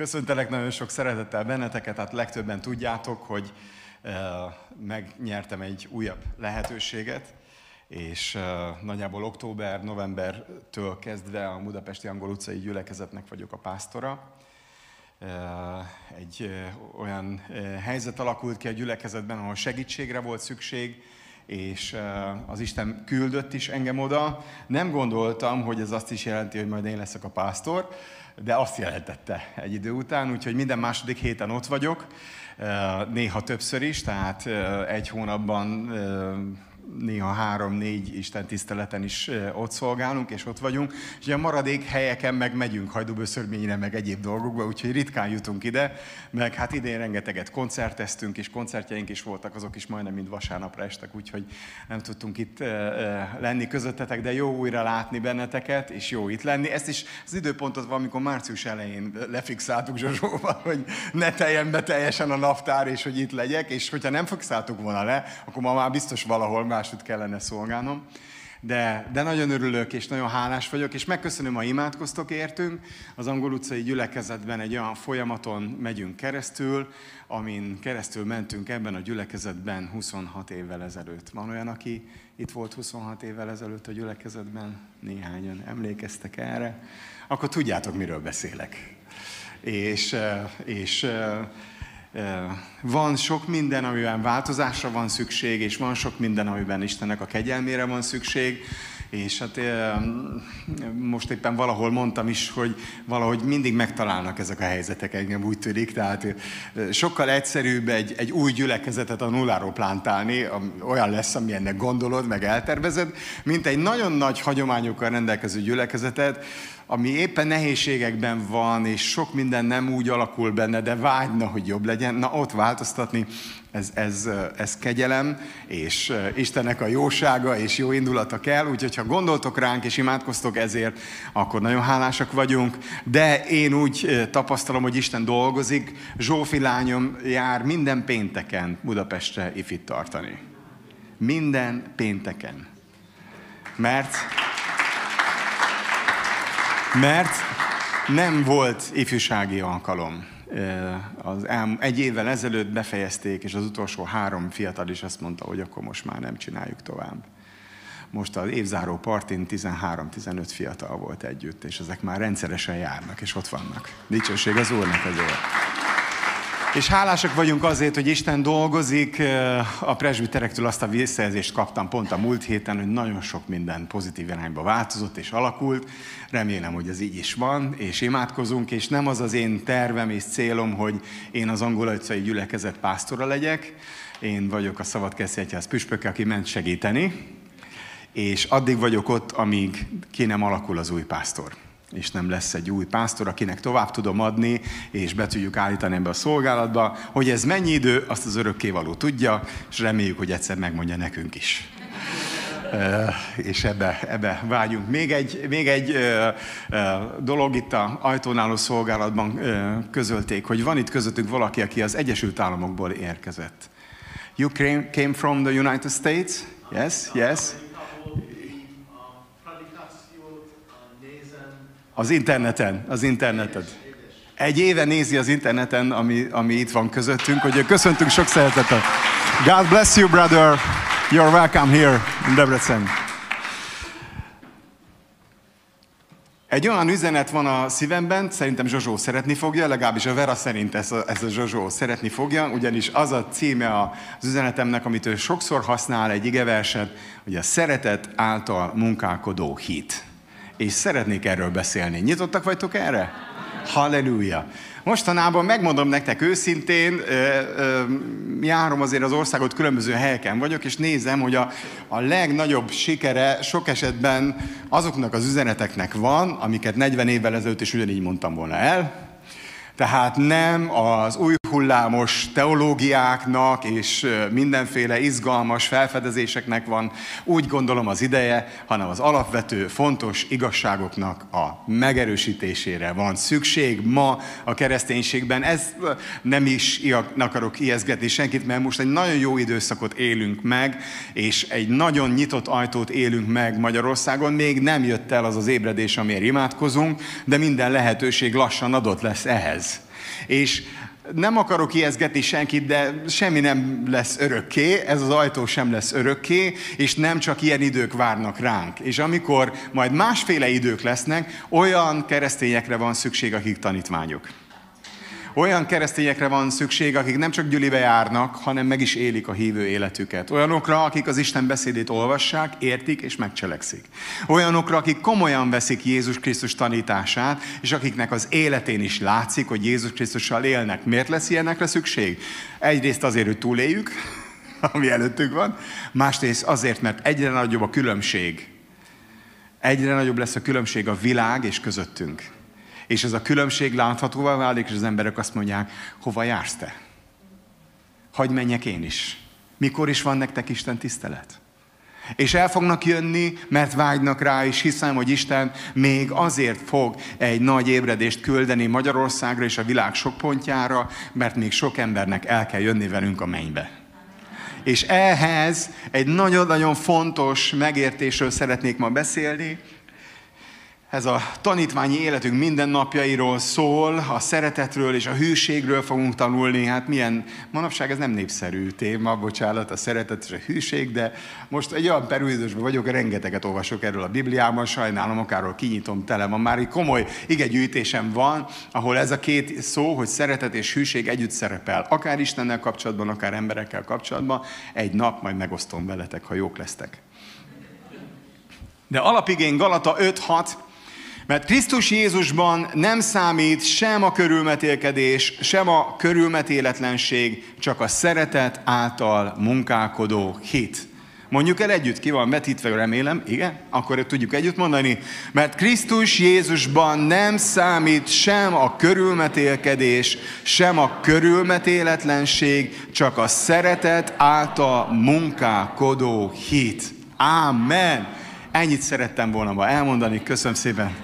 Köszöntelek nagyon sok szeretettel benneteket, hát legtöbben tudjátok, hogy uh, megnyertem egy újabb lehetőséget, és uh, nagyjából október, novembertől kezdve a Budapesti Angol utcai gyülekezetnek vagyok a pásztora. Uh, egy olyan helyzet alakult ki a gyülekezetben, ahol segítségre volt szükség, és az Isten küldött is engem oda. Nem gondoltam, hogy ez azt is jelenti, hogy majd én leszek a pásztor, de azt jelentette egy idő után, úgyhogy minden második héten ott vagyok, néha többször is, tehát egy hónapban néha három-négy Isten tiszteleten is ott szolgálunk, és ott vagyunk, és a maradék helyeken meg megyünk hajdúböszörményre, meg egyéb dolgokba, úgyhogy ritkán jutunk ide, meg hát idén rengeteget koncerteztünk, és koncertjeink is voltak, azok is majdnem mind vasárnapra estek, úgyhogy nem tudtunk itt lenni közöttetek, de jó újra látni benneteket, és jó itt lenni. Ezt is az időpontot valamikor március elején lefixáltuk Zsozsóval, hogy ne teljen be teljesen a naptár, és hogy itt legyek, és hogyha nem fixáltuk volna le, akkor ma már biztos valahol máshogy kellene szolgálnom. De, de nagyon örülök, és nagyon hálás vagyok, és megköszönöm, ha imádkoztok értünk. Az angol utcai gyülekezetben egy olyan folyamaton megyünk keresztül, amin keresztül mentünk ebben a gyülekezetben 26 évvel ezelőtt. Van olyan, aki itt volt 26 évvel ezelőtt a gyülekezetben? Néhányan emlékeztek erre? Akkor tudjátok, miről beszélek. És, és van sok minden, amiben változásra van szükség, és van sok minden, amiben Istennek a kegyelmére van szükség, és hát most éppen valahol mondtam is, hogy valahogy mindig megtalálnak ezek a helyzetek, engem úgy tűnik, tehát sokkal egyszerűbb egy, egy új gyülekezetet a nulláról plántálni, olyan lesz, ami ennek gondolod, meg eltervezed, mint egy nagyon nagy hagyományokkal rendelkező gyülekezetet, ami éppen nehézségekben van, és sok minden nem úgy alakul benne, de vágyna, hogy jobb legyen, na ott változtatni, ez, ez, ez kegyelem, és Istennek a jósága és jó indulata kell, úgyhogy ha gondoltok ránk és imádkoztok ezért, akkor nagyon hálásak vagyunk, de én úgy tapasztalom, hogy Isten dolgozik, Zsófi lányom jár minden pénteken Budapestre ifit tartani. Minden pénteken. Mert mert nem volt ifjúsági alkalom. Az egy évvel ezelőtt befejezték, és az utolsó három fiatal is azt mondta, hogy akkor most már nem csináljuk tovább. Most az évzáró partin 13-15 fiatal volt együtt, és ezek már rendszeresen járnak, és ott vannak. Dicsőség az Úrnak ezért. És hálásak vagyunk azért, hogy Isten dolgozik. A presbiterektől azt a visszajelzést kaptam pont a múlt héten, hogy nagyon sok minden pozitív irányba változott és alakult. Remélem, hogy ez így is van, és imádkozunk, és nem az az én tervem és célom, hogy én az angolajcai gyülekezet pásztora legyek. Én vagyok a Szabadkeszi Egyház püspöke, aki ment segíteni, és addig vagyok ott, amíg ki nem alakul az új pásztor és nem lesz egy új pásztor, akinek tovább tudom adni, és be tudjuk állítani ebbe a szolgálatba. Hogy ez mennyi idő, azt az örökkévaló tudja, és reméljük, hogy egyszer megmondja nekünk is. És ebbe, ebbe vágyunk. Még egy, még egy uh, uh, dolog itt a ajtónáló szolgálatban közölték, hogy van itt közöttünk valaki, aki az Egyesült Államokból érkezett. You came, came from the United States? Yes, yes. Az interneten, az interneten. Egy éve nézi az interneten, ami, ami itt van közöttünk, hogy köszöntünk sok szeretettel. God bless you, brother. You're welcome here in Debrecen. Egy olyan üzenet van a szívemben, szerintem Zsozsó szeretni fogja, legalábbis a Vera szerint ez a, ez a Zsozsó szeretni fogja, ugyanis az a címe az üzenetemnek, amit ő sokszor használ egy igeverset, hogy a szeretet által munkálkodó hit és szeretnék erről beszélni. Nyitottak vagytok erre? Halleluja! Mostanában megmondom nektek őszintén, járom azért az országot, különböző helyeken vagyok, és nézem, hogy a, a legnagyobb sikere sok esetben azoknak az üzeneteknek van, amiket 40 évvel ezelőtt is ugyanígy mondtam volna el. Tehát nem az új hullámos teológiáknak és mindenféle izgalmas felfedezéseknek van úgy gondolom az ideje, hanem az alapvető fontos igazságoknak a megerősítésére van szükség ma a kereszténységben. Ez nem is akarok ijeszgetni senkit, mert most egy nagyon jó időszakot élünk meg, és egy nagyon nyitott ajtót élünk meg Magyarországon. Még nem jött el az az ébredés, amiért imádkozunk, de minden lehetőség lassan adott lesz ehhez. És nem akarok ijeszgetni senkit, de semmi nem lesz örökké, ez az ajtó sem lesz örökké, és nem csak ilyen idők várnak ránk. És amikor majd másféle idők lesznek, olyan keresztényekre van szükség, akik tanítványok. Olyan keresztényekre van szükség, akik nem csak gyülibe járnak, hanem meg is élik a hívő életüket. Olyanokra, akik az Isten beszédét olvassák, értik és megcselekszik. Olyanokra, akik komolyan veszik Jézus Krisztus tanítását, és akiknek az életén is látszik, hogy Jézus Krisztussal élnek. Miért lesz ilyenekre szükség? Egyrészt azért, hogy túléljük, ami előttünk van, másrészt azért, mert egyre nagyobb a különbség. Egyre nagyobb lesz a különbség a világ és közöttünk és ez a különbség láthatóvá válik, és az emberek azt mondják, hova jársz te? Hagy menjek én is. Mikor is van nektek Isten tisztelet? És el fognak jönni, mert vágynak rá, és hiszem, hogy Isten még azért fog egy nagy ébredést küldeni Magyarországra és a világ sok pontjára, mert még sok embernek el kell jönni velünk a mennybe. És ehhez egy nagyon-nagyon fontos megértésről szeretnék ma beszélni, ez a tanítványi életünk mindennapjairól szól, a szeretetről és a hűségről fogunk tanulni. Hát milyen, manapság ez nem népszerű téma, bocsánat, a szeretet és a hűség, de most egy olyan perújdosban vagyok, rengeteget olvasok erről a Bibliában, sajnálom, akárról kinyitom, tele van. Már egy komoly igegyűjtésem van, ahol ez a két szó, hogy szeretet és hűség együtt szerepel. Akár Istennel kapcsolatban, akár emberekkel kapcsolatban. Egy nap majd megosztom veletek, ha jók lesztek. De alapigény Galata 5-6, mert Krisztus Jézusban nem számít sem a körülmetélkedés, sem a körülmetéletlenség, csak a szeretet által munkálkodó hit. Mondjuk el együtt, ki van vetítve, remélem, igen? Akkor tudjuk együtt mondani. Mert Krisztus Jézusban nem számít sem a körülmetélkedés, sem a körülmetéletlenség, csak a szeretet által munkálkodó hit. Amen. Ennyit szerettem volna ma elmondani, köszönöm szépen.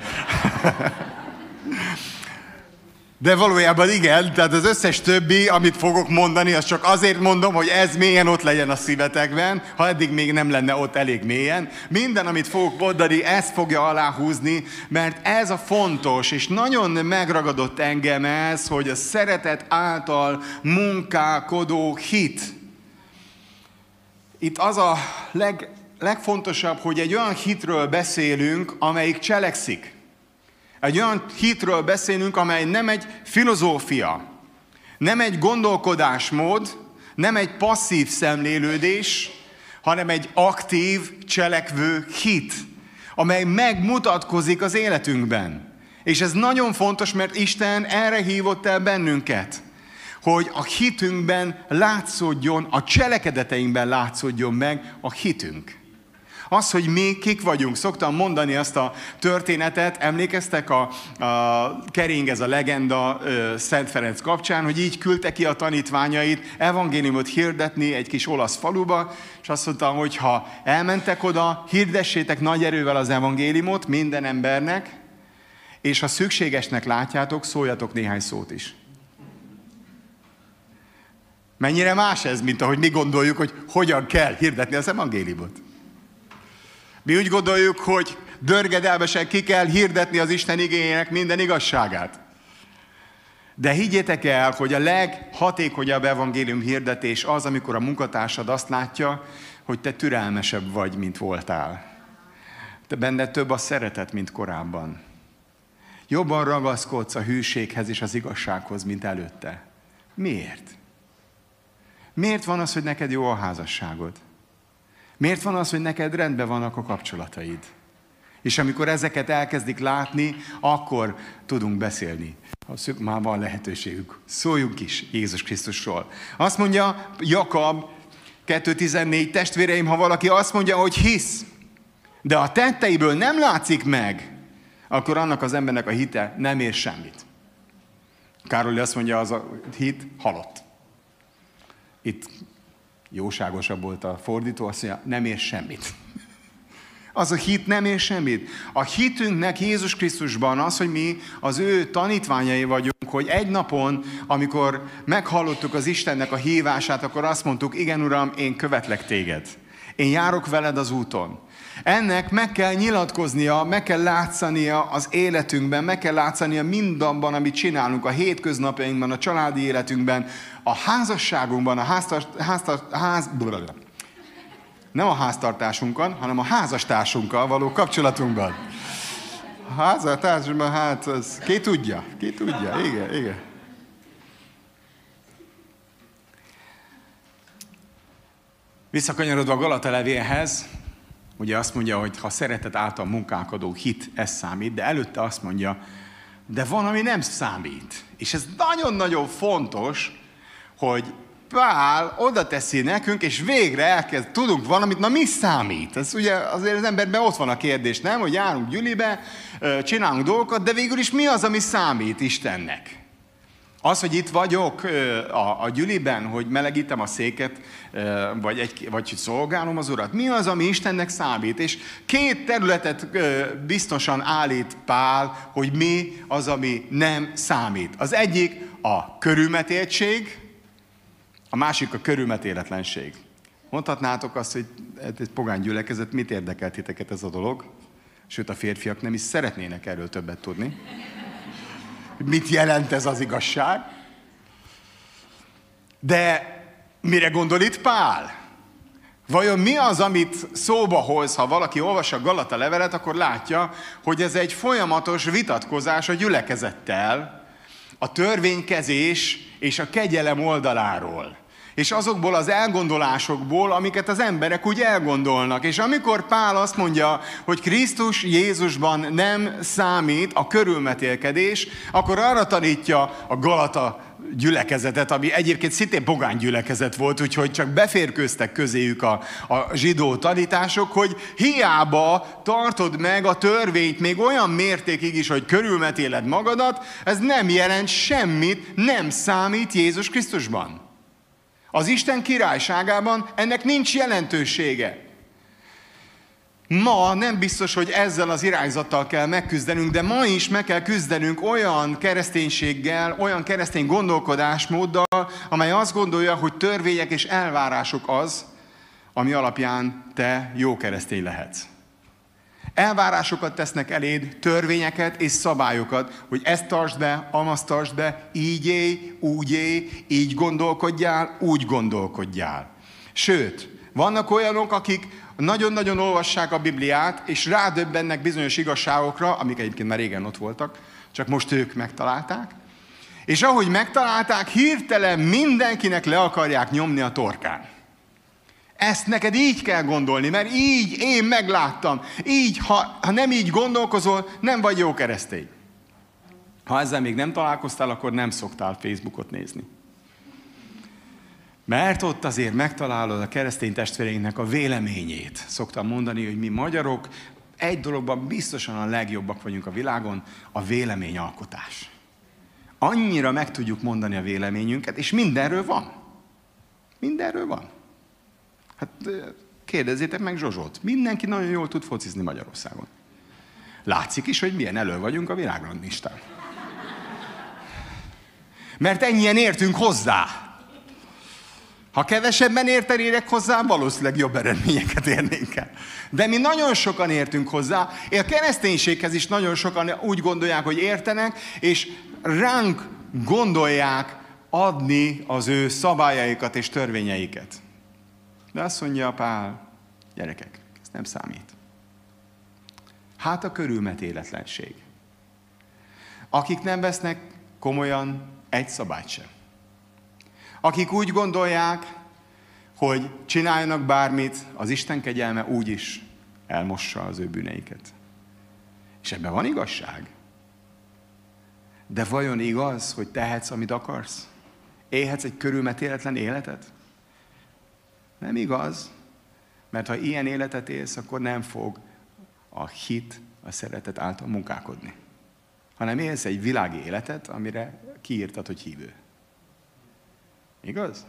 De valójában igen, tehát az összes többi, amit fogok mondani, az csak azért mondom, hogy ez mélyen ott legyen a szívetekben, ha eddig még nem lenne ott elég mélyen. Minden, amit fogok mondani, ezt fogja aláhúzni, mert ez a fontos, és nagyon megragadott engem ez, hogy a szeretet által munkálkodó hit. Itt az a leg, legfontosabb, hogy egy olyan hitről beszélünk, amelyik cselekszik. Egy olyan hitről beszélünk, amely nem egy filozófia, nem egy gondolkodásmód, nem egy passzív szemlélődés, hanem egy aktív, cselekvő hit, amely megmutatkozik az életünkben. És ez nagyon fontos, mert Isten erre hívott el bennünket, hogy a hitünkben látszódjon, a cselekedeteinkben látszódjon meg a hitünk. Az, hogy mi kik vagyunk. Szoktam mondani azt a történetet, emlékeztek a, a kering, ez a legenda Szent Ferenc kapcsán, hogy így küldte ki a tanítványait evangéliumot hirdetni egy kis olasz faluba, és azt mondta, hogy ha elmentek oda, hirdessétek nagy erővel az evangéliumot minden embernek, és ha szükségesnek látjátok, szóljatok néhány szót is. Mennyire más ez, mint ahogy mi gondoljuk, hogy hogyan kell hirdetni az evangéliumot. Mi úgy gondoljuk, hogy dörgedelmesen ki kell hirdetni az Isten igényének minden igazságát. De higgyétek el, hogy a leghatékonyabb evangélium hirdetés az, amikor a munkatársad azt látja, hogy te türelmesebb vagy, mint voltál. Te benne több a szeretet, mint korábban. Jobban ragaszkodsz a hűséghez és az igazsághoz, mint előtte. Miért? Miért van az, hogy neked jó a házasságod? Miért van az, hogy neked rendben vannak a kapcsolataid? És amikor ezeket elkezdik látni, akkor tudunk beszélni. Már van lehetőségük. Szóljunk is Jézus Krisztusról. Azt mondja Jakab 2.14, testvéreim, ha valaki azt mondja, hogy hisz, de a tetteiből nem látszik meg, akkor annak az embernek a hite nem ér semmit. Károly azt mondja, az a hit halott. Itt jóságosabb volt a fordító, azt mondja, nem ér semmit. Az a hit nem ér semmit. A hitünknek Jézus Krisztusban az, hogy mi az ő tanítványai vagyunk, hogy egy napon, amikor meghallottuk az Istennek a hívását, akkor azt mondtuk, igen Uram, én követlek téged. Én járok veled az úton. Ennek meg kell nyilatkoznia, meg kell látszania az életünkben, meg kell látszania mindabban, amit csinálunk a hétköznapjainkban, a családi életünkben, a házasságunkban, a háztart, háztart, ház, nem a háztartásunkon, hanem a házastársunkkal való kapcsolatunkban. A háztartásban, hát az, ki tudja, ki tudja, igen, igen. Visszakanyarodva a Galata levélhez, ugye azt mondja, hogy ha szeretet által munkálkodó hit, ez számít, de előtte azt mondja, de van, ami nem számít. És ez nagyon-nagyon fontos, hogy Pál oda teszi nekünk, és végre elkezd, tudunk valamit, na mi számít? Ez ugye azért az emberben ott van a kérdés, nem? Hogy járunk gyülibe, csinálunk dolgokat, de végül is mi az, ami számít Istennek? Az, hogy itt vagyok a, a gyüliben, hogy melegítem a széket, vagy, egy, vagy hogy szolgálom az Urat, mi az, ami Istennek számít? És két területet biztosan állít Pál, hogy mi az, ami nem számít. Az egyik a körülmetéltség, a másik a körülmetéletlenség. Mondhatnátok azt, hogy egy pogány gyülekezet, mit érdekelt titeket ez a dolog? Sőt, a férfiak nem is szeretnének erről többet tudni. Mit jelent ez az igazság? De mire gondol itt Pál? Vajon mi az, amit szóba hoz, ha valaki olvassa Galata levelet, akkor látja, hogy ez egy folyamatos vitatkozás a gyülekezettel, a törvénykezés és a kegyelem oldaláról és azokból az elgondolásokból, amiket az emberek úgy elgondolnak. És amikor Pál azt mondja, hogy Krisztus Jézusban nem számít a körülmetélkedés, akkor arra tanítja a Galata gyülekezetet, ami egyébként szintén pogány gyülekezet volt, úgyhogy csak beférkőztek közéjük a, a zsidó tanítások, hogy hiába tartod meg a törvényt még olyan mértékig is, hogy körülmetéled magadat, ez nem jelent semmit, nem számít Jézus Krisztusban. Az Isten királyságában ennek nincs jelentősége. Ma nem biztos, hogy ezzel az irányzattal kell megküzdenünk, de ma is meg kell küzdenünk olyan kereszténységgel, olyan keresztény gondolkodásmóddal, amely azt gondolja, hogy törvények és elvárások az, ami alapján te jó keresztény lehetsz. Elvárásokat tesznek eléd, törvényeket és szabályokat, hogy ezt tartsd be, amazt tartsd be, így élj, úgy élj, így gondolkodjál, úgy gondolkodjál. Sőt, vannak olyanok, akik nagyon-nagyon olvassák a Bibliát, és rádöbbennek bizonyos igazságokra, amik egyébként már régen ott voltak, csak most ők megtalálták, és ahogy megtalálták, hirtelen mindenkinek le akarják nyomni a torkán. Ezt neked így kell gondolni, mert így én megláttam. Így, ha, ha nem így gondolkozol, nem vagy jó keresztény. Ha ezzel még nem találkoztál, akkor nem szoktál Facebookot nézni. Mert ott azért megtalálod a keresztény testvéreinknek a véleményét. Szoktam mondani, hogy mi magyarok egy dologban biztosan a legjobbak vagyunk a világon, a véleményalkotás. Annyira meg tudjuk mondani a véleményünket, és mindenről van. Mindenről van. Hát kérdezzétek meg Zsozsot. Mindenki nagyon jól tud focizni Magyarországon. Látszik is, hogy milyen elő vagyunk a világrandlistán. Mert ennyien értünk hozzá. Ha kevesebben értenének hozzá, valószínűleg jobb eredményeket érnénk el. De mi nagyon sokan értünk hozzá, a kereszténységhez is nagyon sokan úgy gondolják, hogy értenek, és ránk gondolják adni az ő szabályaikat és törvényeiket. De azt mondja Pál, gyerekek, ez nem számít. Hát a körülmetéletlenség. Akik nem vesznek komolyan egy szabályt sem. Akik úgy gondolják, hogy csináljanak bármit, az Isten kegyelme úgy is elmossa az ő bűneiket. És ebben van igazság. De vajon igaz, hogy tehetsz, amit akarsz? Élhetsz egy körülmetéletlen életet? Nem igaz, mert ha ilyen életet élsz, akkor nem fog a hit, a szeretet által munkálkodni. Hanem élsz egy világi életet, amire kiírtad, hogy hívő. Igaz?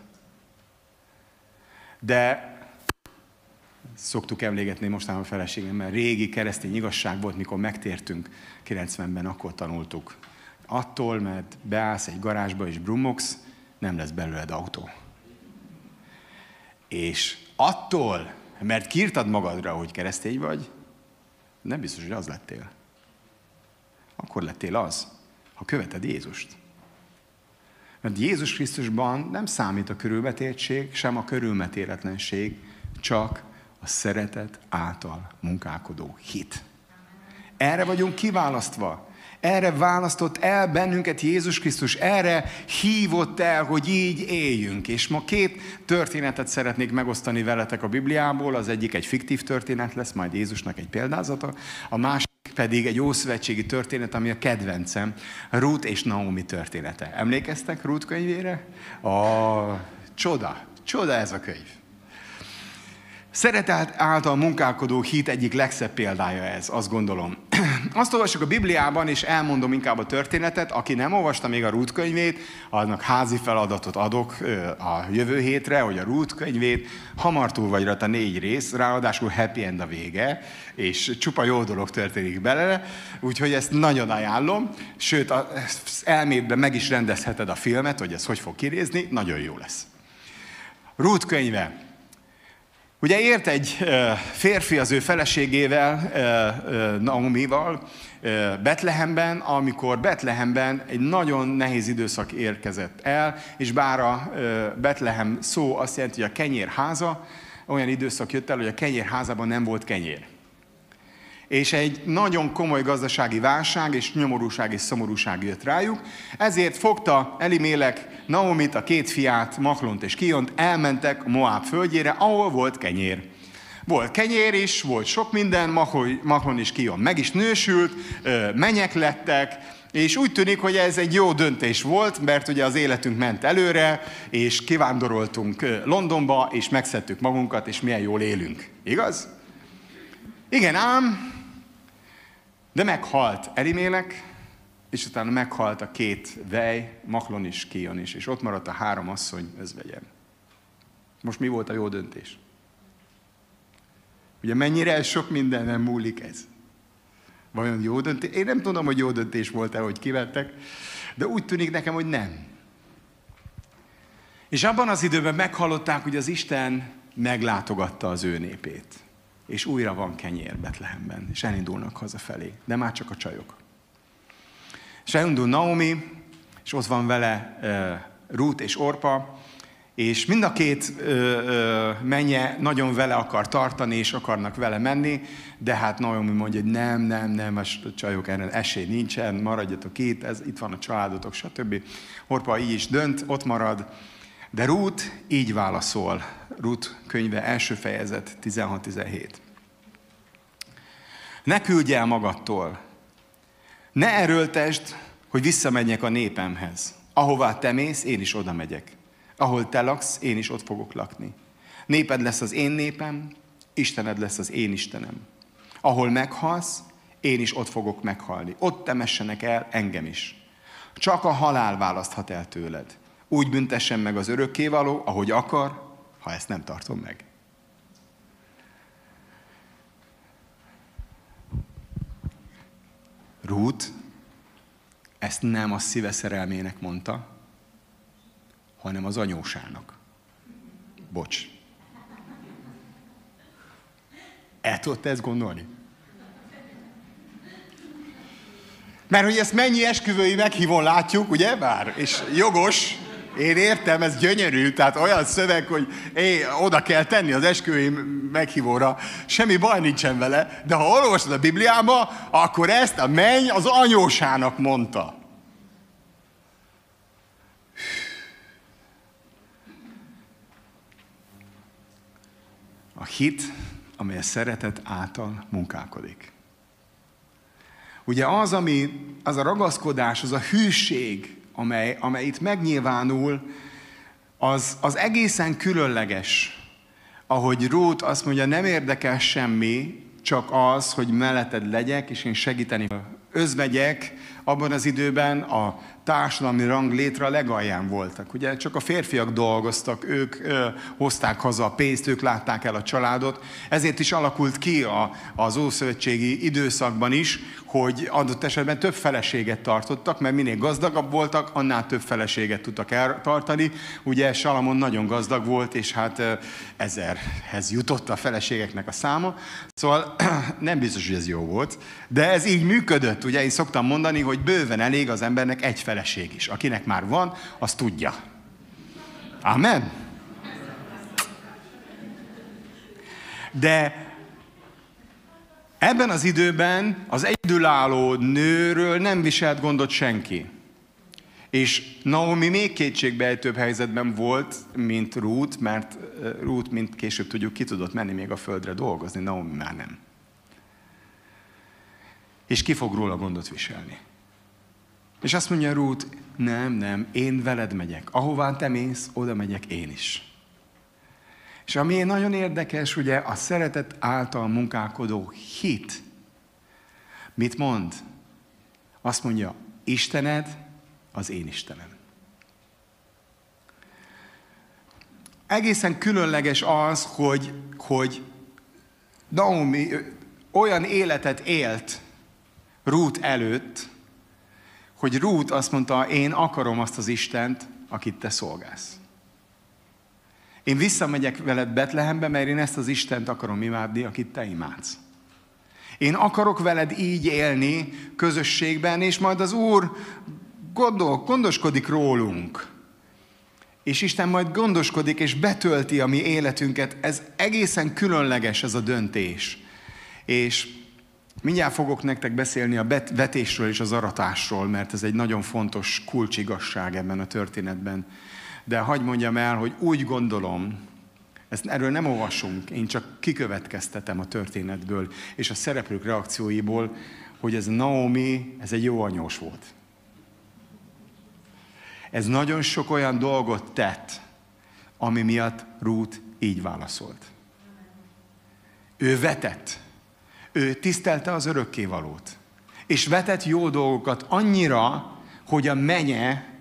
De szoktuk emlégetni mostanában a feleségem, mert régi keresztény igazság volt, mikor megtértünk 90-ben, akkor tanultuk. Attól, mert beállsz egy garázsba és brummogsz, nem lesz belőled autó. És attól, Mert kiírtad magadra, hogy keresztény vagy, nem biztos, hogy az lettél. Akkor lettél az, ha követed Jézust. Mert Jézus Krisztusban nem számít a körülmetéltség, sem a körülmetéletlenség, csak a szeretet által munkálkodó hit. Erre vagyunk kiválasztva. Erre választott el bennünket Jézus Krisztus, erre hívott el, hogy így éljünk. És ma két történetet szeretnék megosztani veletek a Bibliából. Az egyik egy fiktív történet lesz, majd Jézusnak egy példázata. A másik pedig egy ószövetségi történet, ami a kedvencem, Ruth és Naomi története. Emlékeztek Ruth könyvére? A csoda, csoda ez a könyv. Szeretet által munkálkodó hit egyik legszebb példája ez, azt gondolom. Azt olvasok a Bibliában, és elmondom inkább a történetet. Aki nem olvasta még a Ruth könyvét, annak házi feladatot adok a jövő hétre, hogy a Ruth könyvét, hamar túl vagy rajta négy rész, ráadásul happy end a vége, és csupa jó dolog történik belele, úgyhogy ezt nagyon ajánlom, sőt, az elmédben meg is rendezheted a filmet, hogy ez hogy fog kinézni, nagyon jó lesz. Ruth könyve, Ugye ért egy férfi az ő feleségével, Naomival, Betlehemben, amikor Betlehemben egy nagyon nehéz időszak érkezett el, és bár a Betlehem szó azt jelenti, hogy a kenyérháza, olyan időszak jött el, hogy a kenyérházában nem volt kenyér és egy nagyon komoly gazdasági válság és nyomorúság és szomorúság jött rájuk. Ezért fogta Elimélek Naomit, a két fiát, Mahlont és Kiont, elmentek Moab földjére, ahol volt kenyér. Volt kenyér is, volt sok minden, Mahlon és Kion meg is nősült, menyek lettek, és úgy tűnik, hogy ez egy jó döntés volt, mert ugye az életünk ment előre, és kivándoroltunk Londonba, és megszedtük magunkat, és milyen jól élünk. Igaz? Igen ám, de meghalt Elimélek, és utána meghalt a két vej, Maklon is, Kion is, és ott maradt a három asszony özvegyen. Most mi volt a jó döntés? Ugye mennyire sok nem múlik ez? Vajon jó döntés? Én nem tudom, hogy jó döntés volt-e, hogy kivettek, de úgy tűnik nekem, hogy nem. És abban az időben meghallották, hogy az Isten meglátogatta az ő népét és újra van kenyér Betlehemben, és elindulnak hazafelé, de már csak a csajok. És elindul Naomi, és ott van vele uh, Ruth és Orpa, és mind a két ö, menye nagyon vele akar tartani, és akarnak vele menni, de hát Naomi mondja, hogy nem, nem, nem, a csajok erre esély nincsen, maradjatok itt, ez, itt van a családotok, stb. Orpa így is dönt, ott marad, de Ruth így válaszol, Ruth könyve első fejezet 16-17. Ne küldj el magadtól, ne erőltesd, hogy visszamenjek a népemhez. Ahová te mész, én is oda megyek. Ahol te laksz, én is ott fogok lakni. Néped lesz az én népem, Istened lesz az én Istenem. Ahol meghalsz, én is ott fogok meghalni. Ott temessenek el engem is. Csak a halál választhat el tőled. Úgy büntessen meg az örökkévaló, ahogy akar, ha ezt nem tartom meg. Ruth ezt nem a szíve szerelmének mondta, hanem az anyósának. Bocs. El tudod ezt gondolni? Mert hogy ezt mennyi esküvői meghívón látjuk, ugye bár? És jogos, én értem, ez gyönyörű, tehát olyan szöveg, hogy é, oda kell tenni az esküvői meghívóra, semmi baj nincsen vele, de ha olvasod a Bibliába, akkor ezt a menny az anyósának mondta. A hit, amely a szeretet által munkálkodik. Ugye az, ami, az a ragaszkodás, az a hűség, amely, amely itt megnyilvánul, az, az egészen különleges. Ahogy Ruth azt mondja, nem érdekel semmi, csak az, hogy melletted legyek, és én segíteni özvegyek, abban az időben a társadalmi rang létre a legalján voltak. Ugye csak a férfiak dolgoztak, ők ö, hozták haza a pénzt, ők látták el a családot. Ezért is alakult ki a, az ószövetségi időszakban is, hogy adott esetben több feleséget tartottak, mert minél gazdagabb voltak, annál több feleséget tudtak eltartani. Ugye Salamon nagyon gazdag volt, és hát ezerhez jutott a feleségeknek a száma. Szóval nem biztos, hogy ez jó volt, de ez így működött. Ugye én szoktam mondani, hogy bőven elég az embernek egy feleség is. Akinek már van, az tudja. Amen? De Ebben az időben az egyedülálló nőről nem viselt gondot senki. És Naomi még kétségbejtőbb helyzetben volt, mint Ruth, mert Ruth, mint később tudjuk, ki tudott menni még a földre dolgozni, Naomi már nem. És ki fog róla gondot viselni? És azt mondja Ruth, nem, nem, én veled megyek. Ahová te mész, oda megyek én is. És ami nagyon érdekes, ugye a szeretet által munkálkodó hit. Mit mond? Azt mondja, Istened az én Istenem. Egészen különleges az, hogy, hogy Naomi olyan életet élt Ruth előtt, hogy Ruth azt mondta, én akarom azt az Istent, akit te szolgálsz. Én visszamegyek veled Betlehembe, mert én ezt az Istent akarom imádni, akit te imádsz. Én akarok veled így élni közösségben, és majd az Úr gondol, gondoskodik rólunk. És Isten majd gondoskodik és betölti a mi életünket. Ez egészen különleges ez a döntés. És mindjárt fogok nektek beszélni a vetésről és az aratásról, mert ez egy nagyon fontos kulcsigasság ebben a történetben de hagyd mondjam el, hogy úgy gondolom, ezt erről nem olvasunk, én csak kikövetkeztetem a történetből és a szereplők reakcióiból, hogy ez Naomi, ez egy jó anyós volt. Ez nagyon sok olyan dolgot tett, ami miatt Ruth így válaszolt. Ő vetett. Ő tisztelte az örökkévalót. És vetett jó dolgokat annyira, hogy a menye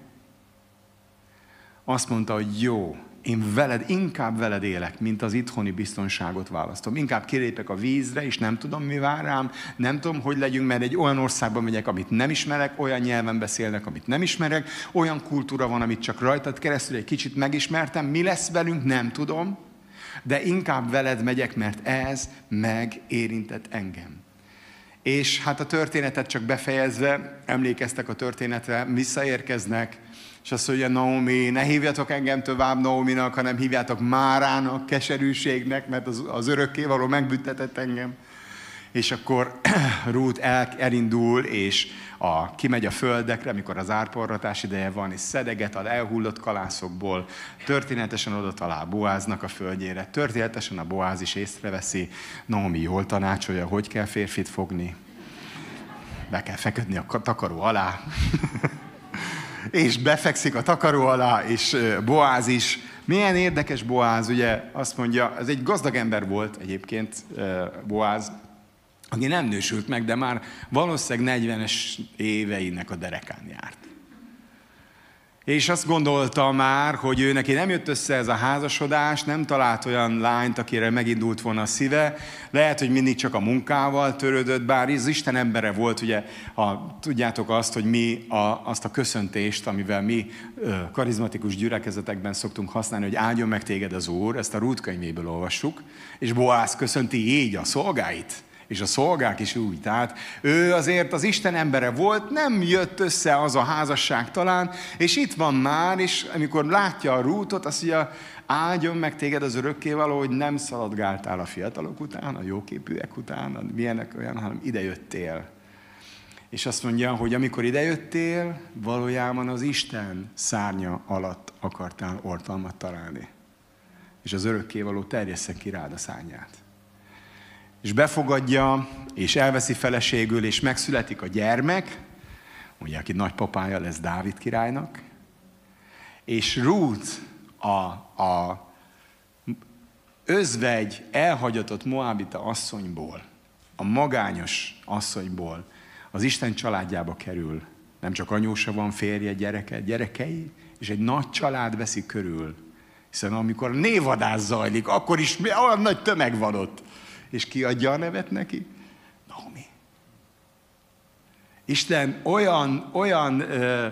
azt mondta, hogy jó, én veled, inkább veled élek, mint az itthoni biztonságot választom. Inkább kilépek a vízre, és nem tudom, mi vár rám, nem tudom, hogy legyünk, mert egy olyan országba megyek, amit nem ismerek, olyan nyelven beszélnek, amit nem ismerek, olyan kultúra van, amit csak rajtad keresztül egy kicsit megismertem, mi lesz velünk, nem tudom, de inkább veled megyek, mert ez megérintett engem. És hát a történetet csak befejezve, emlékeztek a történetre, visszaérkeznek, és azt mondja Naomi, ne hívjatok engem tovább Naominak, hanem hívjátok Márának, keserűségnek, mert az, az örökkévaló megbüntetett engem. És akkor Ruth el, elindul, és a, kimegy a földekre, amikor az árporratás ideje van, és szedeget a elhullott kalászokból, történetesen oda talál Boáznak a földjére, történetesen a Boáz is észreveszi, Naomi jól tanácsolja, hogy kell férfit fogni, be kell feküdni a takaró alá, és befekszik a takaró alá, és Boáz is. Milyen érdekes Boáz, ugye azt mondja, ez egy gazdag ember volt egyébként Boáz, aki nem nősült meg, de már valószínűleg 40-es éveinek a derekán járt. És azt gondolta már, hogy ő neki nem jött össze ez a házasodás, nem talált olyan lányt, akire megindult volna a szíve. Lehet, hogy mindig csak a munkával törődött, bár az Isten embere volt, ugye, ha tudjátok azt, hogy mi a, azt a köszöntést, amivel mi ö, karizmatikus gyülekezetekben szoktunk használni, hogy áldjon meg téged az Úr, ezt a Rút könyvéből olvassuk, és Boász köszönti így a szolgáit és a szolgák is úgy. Tehát ő azért az Isten embere volt, nem jött össze az a házasság talán, és itt van már, és amikor látja a rútot, azt mondja, áldjon meg téged az örökkévaló, hogy nem szaladgáltál a fiatalok után, a jóképűek után, a milyenek olyan, hanem idejöttél. És azt mondja, hogy amikor idejöttél, valójában az Isten szárnya alatt akartál ortalmat találni. És az örökkévaló terjessze ki rád a szárnyát és befogadja, és elveszi feleségül, és megszületik a gyermek, ugye, aki nagypapája lesz Dávid királynak, és Ruth a, a özvegy, elhagyatott Moabita asszonyból, a magányos asszonyból az Isten családjába kerül, Nem csak anyósa van, férje, gyereke, gyerekei, és egy nagy család veszi körül. Hiszen amikor névadás zajlik, akkor is olyan nagy tömeg van ott. És ki adja a nevet neki? Naomi. Isten olyan, olyan ö,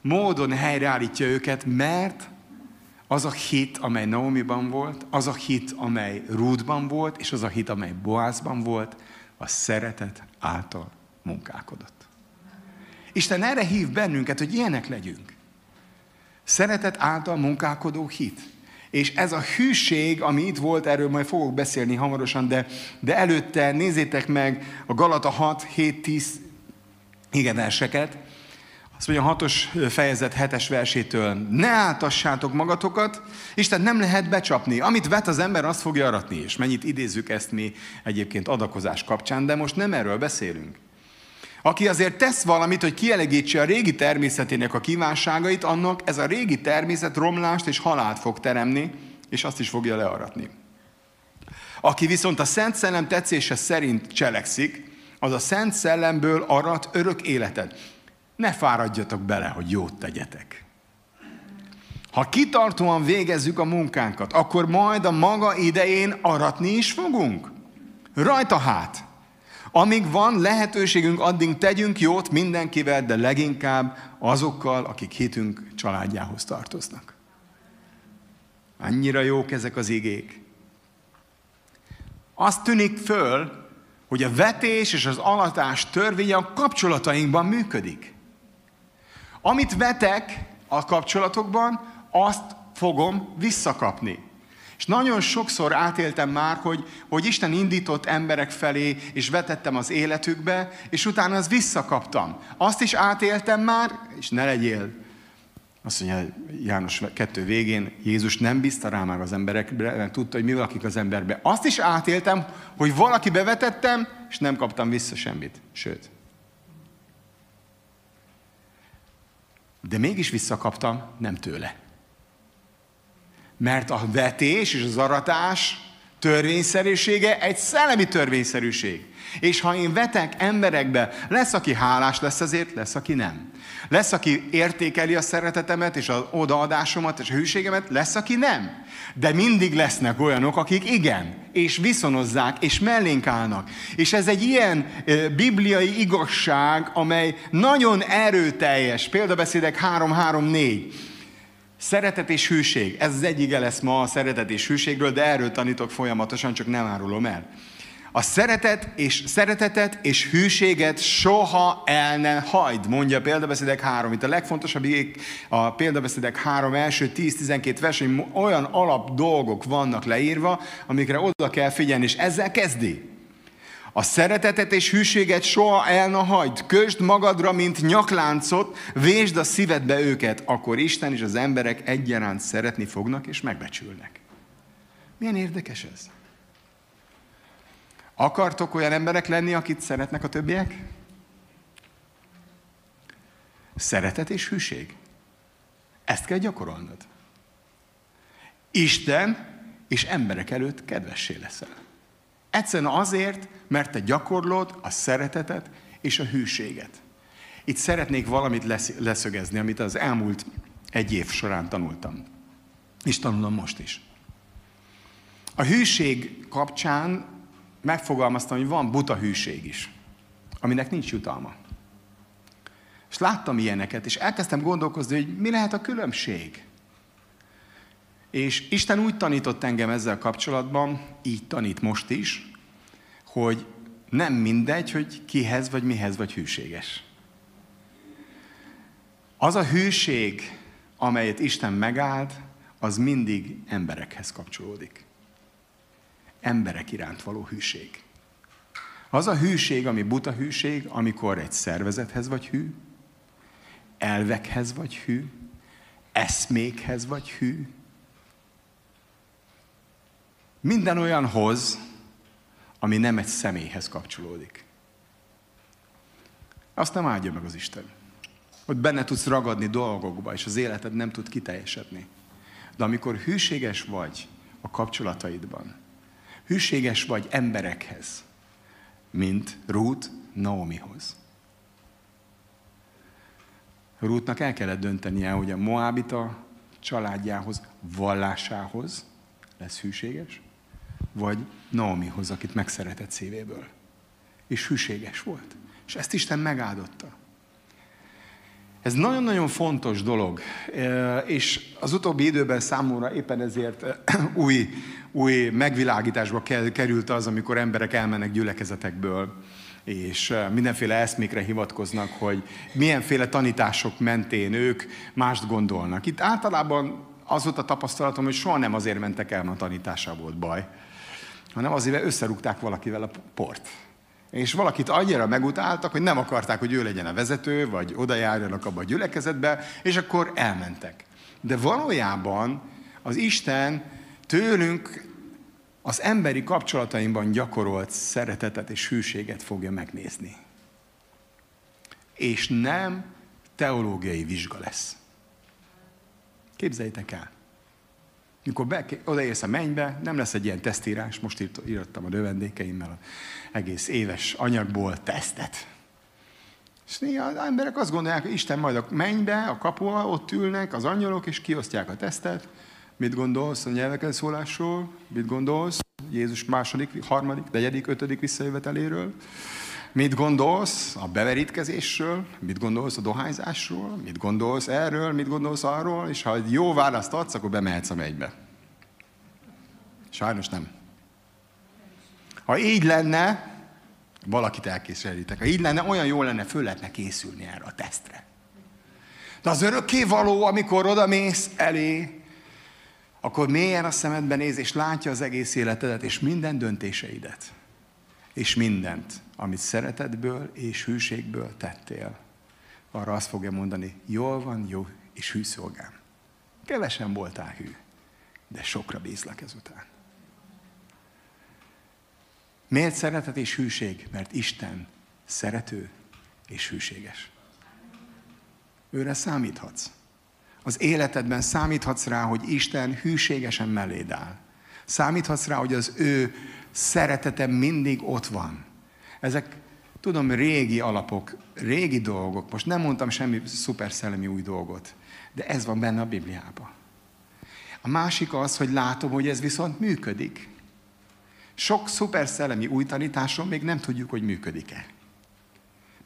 módon helyreállítja őket, mert az a hit, amely Naomiban volt, az a hit, amely Rúdban volt, és az a hit, amely Boázban volt, a szeretet által munkálkodott. Isten erre hív bennünket, hogy ilyenek legyünk. Szeretet által munkálkodó hit. És ez a hűség, ami itt volt, erről majd fogok beszélni hamarosan, de, de előtte nézzétek meg a Galata 6, 7, 10 igen, verseket. Azt mondja a hatos fejezet hetes versétől, ne áltassátok magatokat, Isten nem lehet becsapni. Amit vet az ember, azt fogja aratni. És mennyit idézzük ezt mi egyébként adakozás kapcsán, de most nem erről beszélünk. Aki azért tesz valamit, hogy kielegítse a régi természetének a kívánságait, annak ez a régi természet romlást és halált fog teremni, és azt is fogja learatni. Aki viszont a Szent Szellem tetszése szerint cselekszik, az a Szent Szellemből arat örök életet. Ne fáradjatok bele, hogy jót tegyetek. Ha kitartóan végezzük a munkánkat, akkor majd a maga idején aratni is fogunk. Rajta hát. Amíg van lehetőségünk, addig tegyünk jót mindenkivel, de leginkább azokkal, akik hitünk családjához tartoznak. Annyira jók ezek az igék. Azt tűnik föl, hogy a vetés és az alatás törvénye a kapcsolatainkban működik. Amit vetek a kapcsolatokban, azt fogom visszakapni. És nagyon sokszor átéltem már, hogy, hogy Isten indított emberek felé, és vetettem az életükbe, és utána az visszakaptam. Azt is átéltem már, és ne legyél. Azt mondja János kettő végén, Jézus nem bízta rá már az emberekre, mert tudta, hogy mi valakik az emberbe. Azt is átéltem, hogy valaki bevetettem, és nem kaptam vissza semmit. Sőt, De mégis visszakaptam, nem tőle. Mert a vetés és az aratás törvényszerűsége egy szellemi törvényszerűség. És ha én vetek emberekbe, lesz, aki hálás lesz azért, lesz, aki nem. Lesz, aki értékeli a szeretetemet, és az odaadásomat, és a hűségemet, lesz, aki nem. De mindig lesznek olyanok, akik igen, és viszonozzák, és mellénk állnak. És ez egy ilyen bibliai igazság, amely nagyon erőteljes. Példabeszédek 3-3-4. Szeretet és hűség. Ez az egyik lesz ma a szeretet és hűségről, de erről tanítok folyamatosan, csak nem árulom el. A szeretet és szeretetet és hűséget soha el ne hagyd, mondja a példabeszédek három. Itt a legfontosabb a példabeszédek három első 10-12 verseny, olyan alap dolgok vannak leírva, amikre oda kell figyelni, és ezzel kezdi. A szeretetet és hűséget soha el ne hagyd, közd magadra, mint nyakláncot, vésd a szívedbe őket, akkor Isten és az emberek egyaránt szeretni fognak és megbecsülnek. Milyen érdekes ez? Akartok olyan emberek lenni, akit szeretnek a többiek? Szeretet és hűség. Ezt kell gyakorolnod. Isten és emberek előtt kedvessé leszel. Egyszerűen azért, mert te gyakorlod a szeretetet és a hűséget. Itt szeretnék valamit leszögezni, amit az elmúlt egy év során tanultam. És tanulom most is. A hűség kapcsán megfogalmaztam, hogy van buta hűség is, aminek nincs jutalma. És láttam ilyeneket, és elkezdtem gondolkozni, hogy mi lehet a különbség. És Isten úgy tanított engem ezzel kapcsolatban, így tanít most is, hogy nem mindegy, hogy kihez vagy mihez vagy hűséges. Az a hűség, amelyet Isten megáld, az mindig emberekhez kapcsolódik emberek iránt való hűség. Az a hűség, ami buta hűség, amikor egy szervezethez vagy hű, elvekhez vagy hű, eszmékhez vagy hű, minden olyanhoz, ami nem egy személyhez kapcsolódik. Azt nem áldja meg az Isten. Hogy benne tudsz ragadni dolgokba, és az életed nem tud kiteljesedni. De amikor hűséges vagy a kapcsolataidban, hűséges vagy emberekhez, mint Ruth Naomihoz. Rútnak el kellett döntenie, hogy a Moábita családjához, vallásához lesz hűséges, vagy Naomihoz, akit megszeretett szívéből. És hűséges volt. És ezt Isten megáldotta. Ez nagyon-nagyon fontos dolog, és az utóbbi időben számomra éppen ezért új, új megvilágításba került az, amikor emberek elmennek gyülekezetekből, és mindenféle eszmékre hivatkoznak, hogy milyenféle tanítások mentén ők mást gondolnak. Itt általában az volt a tapasztalatom, hogy soha nem azért mentek el, mert a tanítása volt baj, hanem azért, mert összerúgták valakivel a port. És valakit annyira megutáltak, hogy nem akarták, hogy ő legyen a vezető, vagy oda járjanak abba a gyülekezetbe, és akkor elmentek. De valójában az Isten tőlünk az emberi kapcsolatainkban gyakorolt szeretetet és hűséget fogja megnézni. És nem teológiai vizsga lesz. Képzeljétek el. Mikor be, odaérsz a mennybe, nem lesz egy ilyen tesztírás, most írt, írtam a növendékeimmel az egész éves anyagból tesztet. És néha az emberek azt gondolják, hogy Isten majd a mennybe, a kapuha, ott ülnek az angyalok, és kiosztják a tesztet. Mit gondolsz a nyelveken szólásról? Mit gondolsz Jézus második, harmadik, negyedik, ötödik visszajöveteléről? Mit gondolsz a beverítkezésről? Mit gondolsz a dohányzásról? Mit gondolsz erről? Mit gondolsz arról? És ha egy jó választ adsz, akkor bemehetsz a megybe. Sajnos nem. Ha így lenne, valakit elkészítek. Ha így lenne, olyan jó lenne, föl lehetne készülni erre a tesztre. De az örökké való, amikor odamész elé, akkor mélyen a szemedben néz, és látja az egész életedet, és minden döntéseidet. És mindent, amit szeretetből és hűségből tettél. Arra azt fogja mondani, jól van, jó és hű szolgám. Kevesen voltál hű, de sokra bízlak ezután. Miért szeretet és hűség? Mert Isten szerető és hűséges. Őre számíthatsz. Az életedben számíthatsz rá, hogy Isten hűségesen melléd áll. Számíthatsz rá, hogy az ő szeretete mindig ott van. Ezek, tudom, régi alapok, régi dolgok. Most nem mondtam semmi szuper szellemi új dolgot, de ez van benne a Bibliában. A másik az, hogy látom, hogy ez viszont működik. Sok szuper szellemi új tanításon még nem tudjuk, hogy működik-e.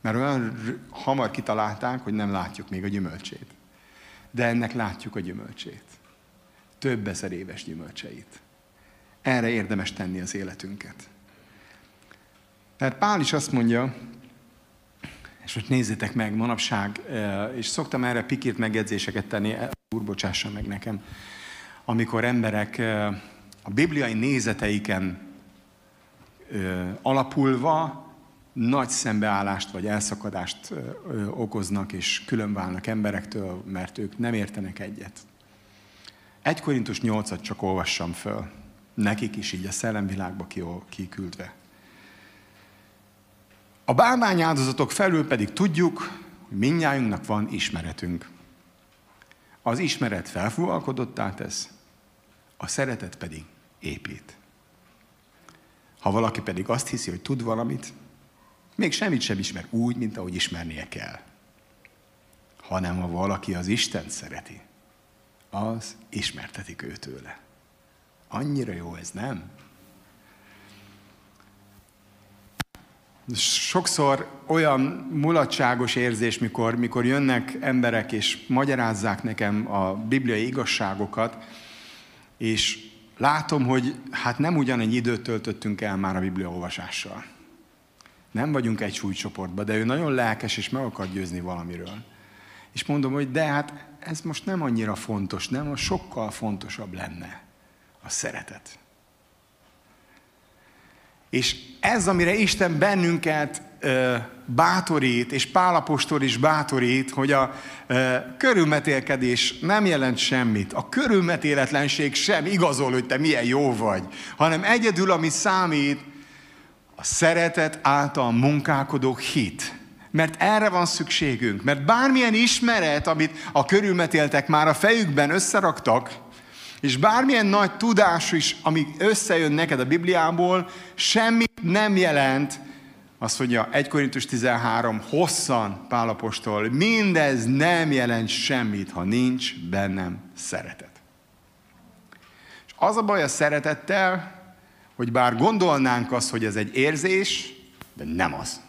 Mert olyan hamar kitalálták, hogy nem látjuk még a gyümölcsét. De ennek látjuk a gyümölcsét. Több ezer éves gyümölcseit. Erre érdemes tenni az életünket. Tehát Pál is azt mondja, és most nézzétek meg, manapság, eh, és szoktam erre pikírt megjegyzéseket tenni, eh, úr bocsássa meg nekem, amikor emberek eh, a bibliai nézeteiken alapulva nagy szembeállást vagy elszakadást okoznak, és különválnak emberektől, mert ők nem értenek egyet. Egy Korintus 8-at csak olvassam föl, nekik is így a szellemvilágba kiküldve. A bálvány áldozatok felül pedig tudjuk, hogy mindnyájunknak van ismeretünk. Az ismeret felfúvalkodottá tesz, a szeretet pedig épít. Ha valaki pedig azt hiszi, hogy tud valamit, még semmit sem ismer úgy, mint ahogy ismernie kell. Hanem ha valaki az Isten szereti, az ismertetik őtőle. Annyira jó ez, nem? Sokszor olyan mulatságos érzés, mikor, mikor jönnek emberek és magyarázzák nekem a bibliai igazságokat, és látom, hogy hát nem ugyanannyi időt töltöttünk el már a Biblia olvasással. Nem vagyunk egy súlycsoportban, de ő nagyon lelkes és meg akar győzni valamiről. És mondom, hogy de hát ez most nem annyira fontos, nem, az sokkal fontosabb lenne a szeretet. És ez, amire Isten bennünket bátorít, és Pálapostól is bátorít, hogy a körülmetélkedés nem jelent semmit. A körülmetéletlenség sem igazol, hogy te milyen jó vagy, hanem egyedül, ami számít, a szeretet által munkálkodó hit. Mert erre van szükségünk. Mert bármilyen ismeret, amit a körülmetéltek már a fejükben összeraktak, és bármilyen nagy tudás is, ami összejön neked a Bibliából, semmit nem jelent Azt mondja, 1 Korintus 13, hosszan Pálapostól, mindez nem jelent semmit, ha nincs bennem szeretet. És az a baj a szeretettel, hogy bár gondolnánk azt, hogy ez egy érzés, de nem az.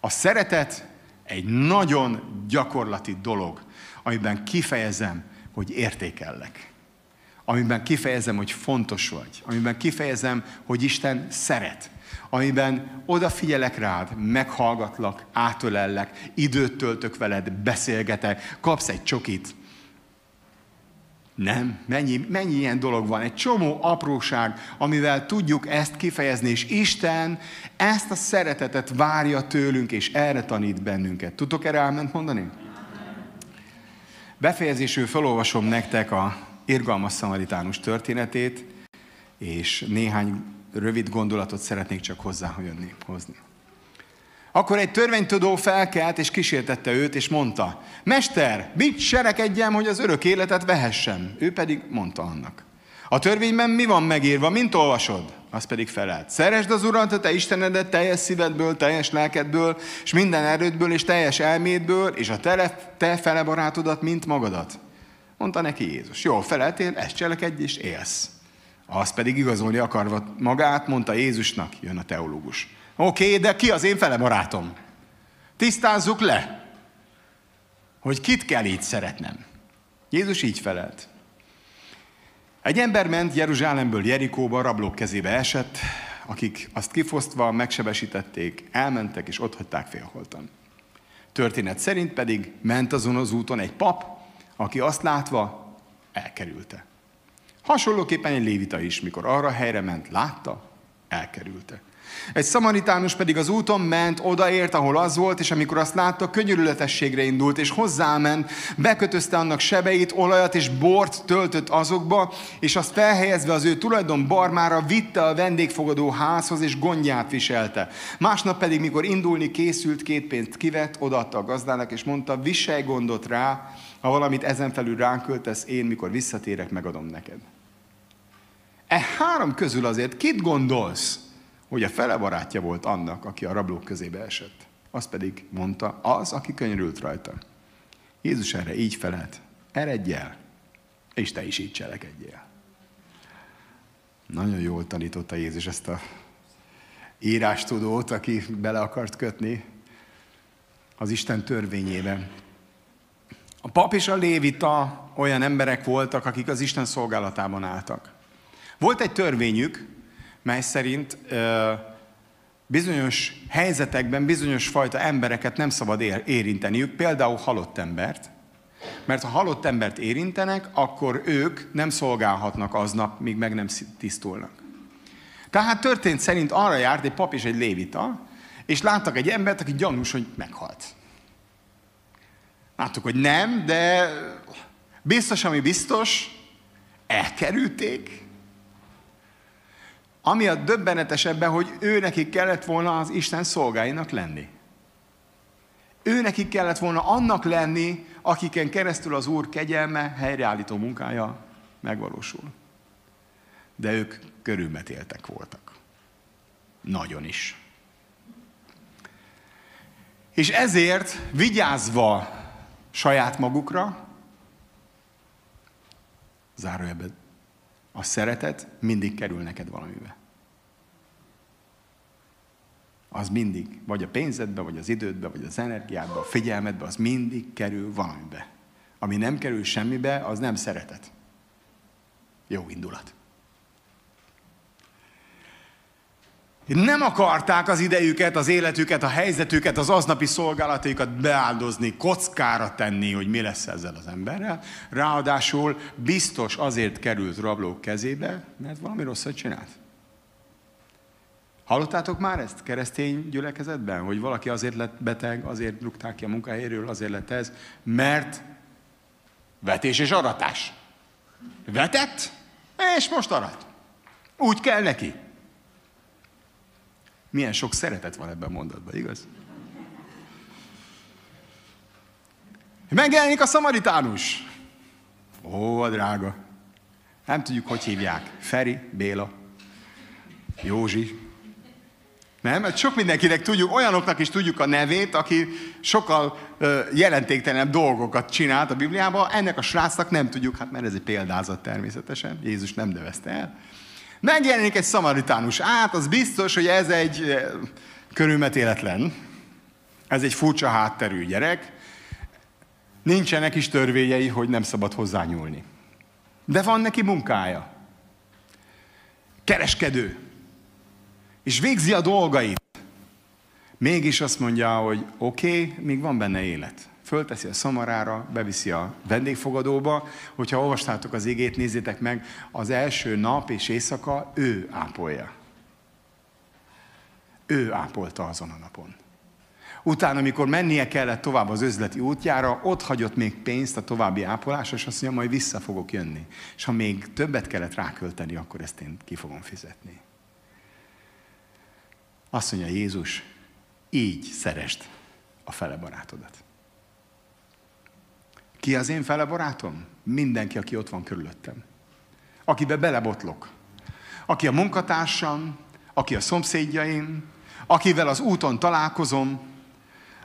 A szeretet egy nagyon gyakorlati dolog, amiben kifejezem, hogy értékellek. Amiben kifejezem, hogy fontos vagy. Amiben kifejezem, hogy Isten szeret. Amiben odafigyelek rád, meghallgatlak, átölellek, időt töltök veled, beszélgetek, kapsz egy csokit, nem, mennyi, mennyi ilyen dolog van, egy csomó apróság, amivel tudjuk ezt kifejezni, és Isten ezt a szeretetet várja tőlünk, és erre tanít bennünket. Tudtok erre elment mondani? Befejezésül felolvasom nektek a irgalmas szamaritánus történetét, és néhány rövid gondolatot szeretnék csak hozzá jönni, hozni. Akkor egy törvénytudó felkelt, és kísértette őt, és mondta, Mester, mit serekedjem, hogy az örök életet vehessem? Ő pedig mondta annak. A törvényben mi van megírva, mint olvasod? Az pedig felelt. Szeresd az Urat, a te Istenedet teljes szívedből, teljes lelkedből, és minden erődből, és teljes elmédből, és a te, te fele barátodat, mint magadat. Mondta neki Jézus. Jó, feleltél, ezt cselekedj, és élsz. Az pedig igazolni akarva magát, mondta Jézusnak, jön a teológus. Oké, okay, de ki az én fele barátom? Tisztázzuk le, hogy kit kell így szeretnem. Jézus így felelt. Egy ember ment Jeruzsálemből Jerikóba, rablók kezébe esett, akik azt kifosztva megsebesítették, elmentek és ott hagyták félholtan. Történet szerint pedig ment azon az úton egy pap, aki azt látva elkerülte. Hasonlóképpen egy lévita is, mikor arra helyre ment, látta, elkerülte. Egy szamaritánus pedig az úton ment, odaért, ahol az volt, és amikor azt látta, könyörületességre indult, és hozzáment, bekötözte annak sebeit, olajat és bort töltött azokba, és azt felhelyezve az ő tulajdon barmára vitte a vendégfogadó házhoz, és gondját viselte. Másnap pedig, mikor indulni készült, két pénzt kivett, odaadta a gazdának, és mondta, viselj gondot rá, ha valamit ezen felül ránk költesz, én, mikor visszatérek, megadom neked. E három közül azért kit gondolsz, hogy a fele barátja volt annak, aki a rablók közébe esett. Az pedig mondta, az, aki könyörült rajta. Jézus erre így felelt, eredj el, és te is így cselekedjél. Nagyon jól tanította Jézus ezt a írástudót, aki bele akart kötni az Isten törvényében. A pap és a lévita olyan emberek voltak, akik az Isten szolgálatában álltak. Volt egy törvényük, mely szerint bizonyos helyzetekben bizonyos fajta embereket nem szabad érinteniük, például halott embert, mert ha halott embert érintenek, akkor ők nem szolgálhatnak aznap, míg meg nem tisztulnak. Tehát történt szerint arra járt egy pap és egy lévita, és láttak egy embert, aki gyanús, hogy meghalt. Láttuk, hogy nem, de biztos, ami biztos, elkerülték, ami a döbbenetes ebben, hogy ő nekik kellett volna az Isten szolgáinak lenni. Ő nekik kellett volna annak lenni, akiken keresztül az Úr kegyelme, helyreállító munkája megvalósul. De ők körülmetéltek voltak. Nagyon is. És ezért vigyázva saját magukra, zárójelben a szeretet mindig kerül neked valamibe. Az mindig, vagy a pénzedbe, vagy az idődbe, vagy az energiádba, a figyelmedbe, az mindig kerül valamibe. Ami nem kerül semmibe, az nem szeretet. Jó indulat. Nem akarták az idejüket, az életüket, a helyzetüket, az aznapi szolgálataikat beáldozni, kockára tenni, hogy mi lesz ezzel az emberrel. Ráadásul biztos azért került rablók kezébe, mert valami rosszat csinált. Hallottátok már ezt keresztény gyülekezetben, hogy valaki azért lett beteg, azért rúgták ki a munkahelyéről, azért lett ez, mert vetés és aratás. Vetett, és most arat. Úgy kell neki. Milyen sok szeretet van ebben a mondatban, igaz? Megjelenik a szamaritánus. Ó, a drága. Nem tudjuk, hogy hívják. Feri, Béla, Józsi. Nem? Mert sok mindenkinek tudjuk, olyanoknak is tudjuk a nevét, aki sokkal jelentéktelenebb dolgokat csinált a Bibliában, ennek a srácnak nem tudjuk, hát mert ez egy példázat természetesen, Jézus nem nevezte el. Megjelenik egy szamaritánus át, az biztos, hogy ez egy körülmetéletlen, ez egy furcsa hátterű gyerek, nincsenek is törvényei, hogy nem szabad hozzányúlni. De van neki munkája. Kereskedő. És végzi a dolgait. Mégis azt mondja, hogy oké, okay, még van benne élet. Fölteszi a szamarára, beviszi a vendégfogadóba. Hogyha olvastátok az igét, nézzétek meg, az első nap és éjszaka ő ápolja. Ő ápolta azon a napon. Utána, amikor mennie kellett tovább az üzleti útjára, ott hagyott még pénzt a további ápolásra, és azt mondja, majd vissza fogok jönni. És ha még többet kellett rákölteni, akkor ezt én ki fogom fizetni. Azt mondja Jézus, így szerest a fele barátodat. Ki az én fele barátom? Mindenki, aki ott van körülöttem. Akibe belebotlok. Aki a munkatársam, aki a szomszédjaim, akivel az úton találkozom,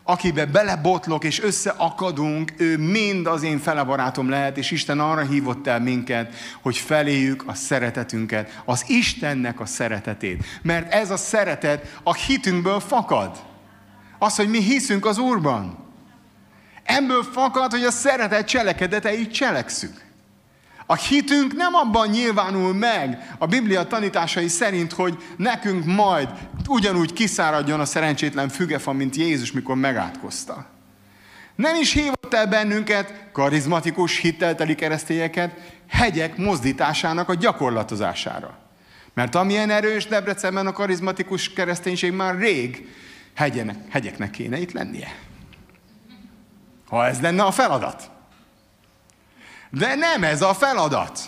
akibe belebotlok és összeakadunk, ő mind az én fele barátom lehet, és Isten arra hívott el minket, hogy feléjük a szeretetünket, az Istennek a szeretetét. Mert ez a szeretet a hitünkből fakad. Az, hogy mi hiszünk az Úrban. Ebből fakad, hogy a szeretet cselekedeteit cselekszük. A hitünk nem abban nyilvánul meg a Biblia tanításai szerint, hogy nekünk majd ugyanúgy kiszáradjon a szerencsétlen fügefa, mint Jézus, mikor megátkozta. Nem is hívott el bennünket, karizmatikus, hittelteli keresztényeket, hegyek mozdításának a gyakorlatozására. Mert amilyen erős Debrecenben a karizmatikus kereszténység már rég hegyenek, hegyeknek kéne itt lennie. Ha ez lenne a feladat. De nem ez a feladat.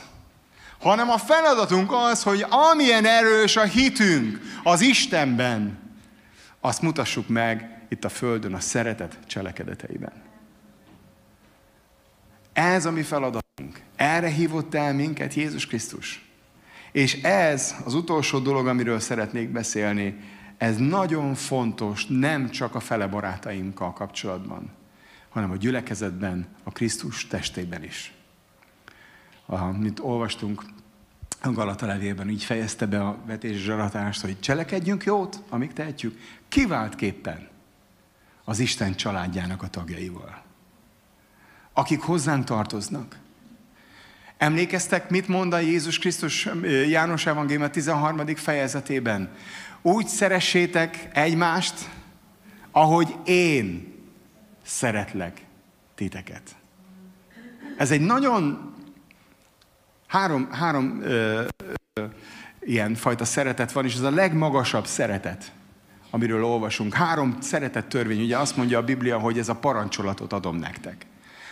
Hanem a feladatunk az, hogy amilyen erős a hitünk az Istenben, azt mutassuk meg itt a Földön a szeretet cselekedeteiben. Ez a mi feladatunk. Erre hívott el minket Jézus Krisztus. És ez az utolsó dolog, amiről szeretnék beszélni, ez nagyon fontos nem csak a fele barátainkkal kapcsolatban, hanem a gyülekezetben, a Krisztus testében is amit olvastunk a Galata levélben, így fejezte be a vetés zsaratást, hogy cselekedjünk jót, amíg tehetjük, kiváltképpen az Isten családjának a tagjaival, akik hozzánk tartoznak. Emlékeztek, mit mond a Jézus Krisztus János Evangélium 13. fejezetében? Úgy szeressétek egymást, ahogy én szeretlek titeket. Ez egy nagyon Három, három ö, ö, ilyen fajta szeretet van, és ez a legmagasabb szeretet, amiről olvasunk. Három szeretet törvény, ugye azt mondja a Biblia, hogy ez a parancsolatot adom nektek.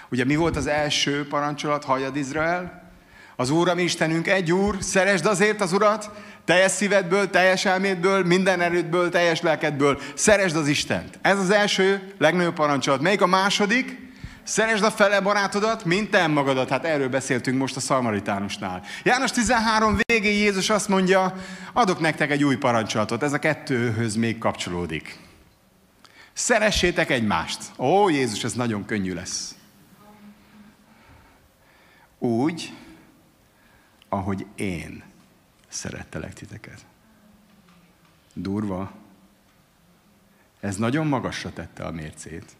Ugye mi volt az első parancsolat, hajad Izrael? Az Úr, ami Istenünk egy Úr, szeresd azért az Urat, teljes szívedből, teljes elmédből, minden erődből, teljes lelkedből, szeresd az Istent. Ez az első, legnagyobb parancsolat. Melyik a második? Szeresd a fele barátodat, mint te magadat. Hát erről beszéltünk most a szalmaritánusnál. János 13 végén Jézus azt mondja, adok nektek egy új parancsolatot. Ez a kettőhöz még kapcsolódik. Szeressétek egymást. Ó, Jézus, ez nagyon könnyű lesz. Úgy, ahogy én szerettelek titeket. Durva. Ez nagyon magasra tette a mércét.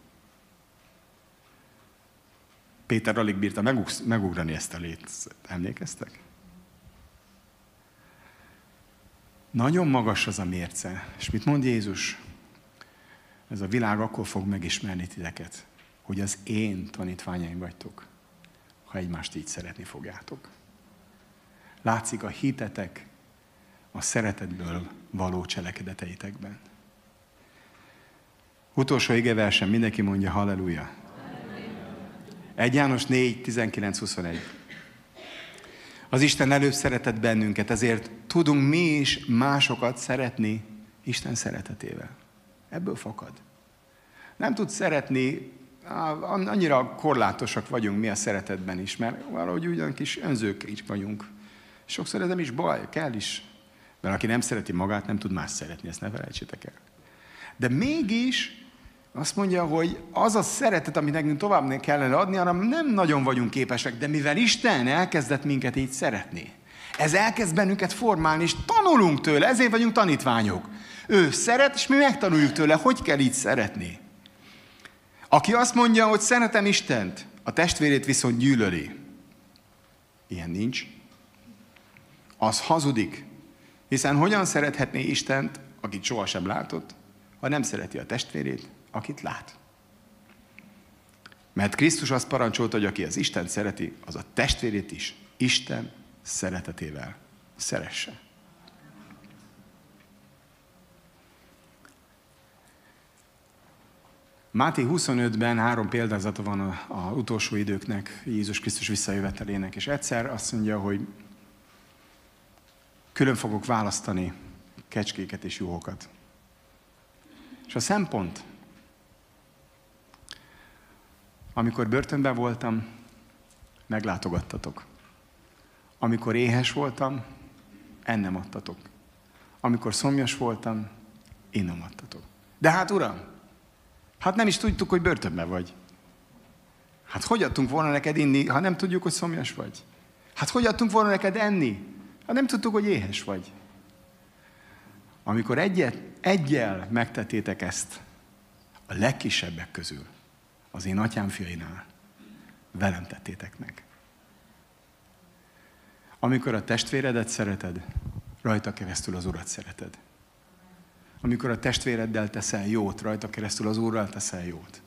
Péter alig bírta megugrani ezt a lét. Emlékeztek? Nagyon magas az a mérce. És mit mond Jézus? Ez a világ akkor fog megismerni titeket, hogy az én tanítványaim vagytok, ha egymást így szeretni fogjátok. Látszik a hitetek a szeretetből való cselekedeteitekben. Utolsó égeversen mindenki mondja halleluja. 1 János 4, 19, 21. Az Isten előbb szeretett bennünket, ezért tudunk mi is másokat szeretni Isten szeretetével. Ebből fakad. Nem tud szeretni, annyira korlátosak vagyunk mi a szeretetben is, mert valahogy ugyan kis önzők is vagyunk. Sokszor ez nem is baj, kell is. Mert aki nem szereti magát, nem tud más szeretni, ezt ne felejtsétek el. De mégis azt mondja, hogy az a szeretet, amit nekünk tovább kellene adni, arra nem nagyon vagyunk képesek, de mivel Isten elkezdett minket így szeretni, ez elkezd bennünket formálni, és tanulunk tőle, ezért vagyunk tanítványok. Ő szeret, és mi megtanuljuk tőle, hogy kell így szeretni. Aki azt mondja, hogy szeretem Istent, a testvérét viszont gyűlöli. Ilyen nincs. Az hazudik. Hiszen hogyan szerethetné Istent, akit sohasem látott, ha nem szereti a testvérét, akit lát. Mert Krisztus azt parancsolta, hogy aki az Isten szereti, az a testvérét is Isten szeretetével szeresse. Máté 25-ben három példázata van az utolsó időknek, Jézus Krisztus visszajövetelének, és egyszer azt mondja, hogy külön fogok választani kecskéket és juhokat. És a szempont, amikor börtönben voltam, meglátogattatok. Amikor éhes voltam, ennem adtatok. Amikor szomjas voltam, innom adtatok. De hát uram, hát nem is tudtuk, hogy börtönben vagy. Hát hogy adtunk volna neked inni, ha nem tudjuk, hogy szomjas vagy? Hát hogy adtunk volna neked enni, ha nem tudtuk, hogy éhes vagy? Amikor egyet, egyel megtettétek ezt a legkisebbek közül, az én atyám fiainál, velem tettétek meg. Amikor a testvéredet szereted, rajta keresztül az Urat szereted. Amikor a testvéreddel teszel jót, rajta keresztül az Úrral teszel jót.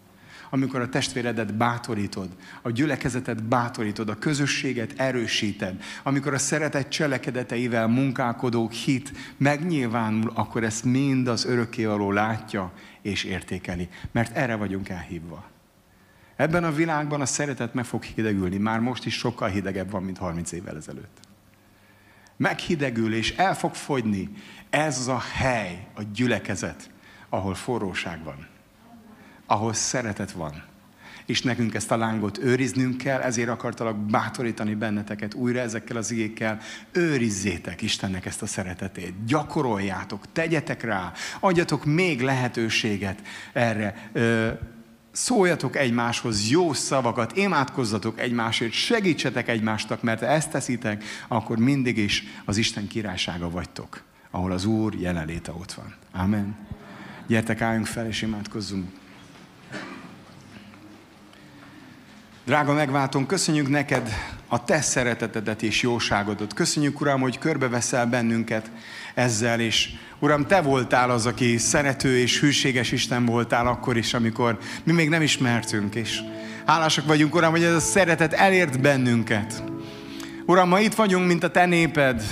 Amikor a testvéredet bátorítod, a gyülekezetet bátorítod, a közösséget erősíted, amikor a szeretet cselekedeteivel munkálkodók hit megnyilvánul, akkor ezt mind az örökkévaló látja és értékeli. Mert erre vagyunk elhívva. Ebben a világban a szeretet meg fog hidegülni. Már most is sokkal hidegebb van, mint 30 évvel ezelőtt. Meghidegül és el fog fogyni. Ez az a hely, a gyülekezet, ahol forróság van. Ahol szeretet van. És nekünk ezt a lángot őriznünk kell, ezért akartalak bátorítani benneteket újra ezekkel az igékkel. Őrizzétek Istennek ezt a szeretetét, gyakoroljátok, tegyetek rá, adjatok még lehetőséget erre szóljatok egymáshoz jó szavakat, imádkozzatok egymásért, segítsetek egymástak, mert ha ezt teszitek, akkor mindig is az Isten királysága vagytok, ahol az Úr jelenléte ott van. Amen. Gyertek, álljunk fel és imádkozzunk. Drága megváltom, köszönjük neked a te szeretetedet és jóságodat. Köszönjük, Uram, hogy körbeveszel bennünket ezzel, és Uram, Te voltál az, aki szerető és hűséges Isten voltál akkor is, amikor mi még nem ismertünk, és hálásak vagyunk, Uram, hogy ez a szeretet elért bennünket. Uram, ma itt vagyunk, mint a Te néped,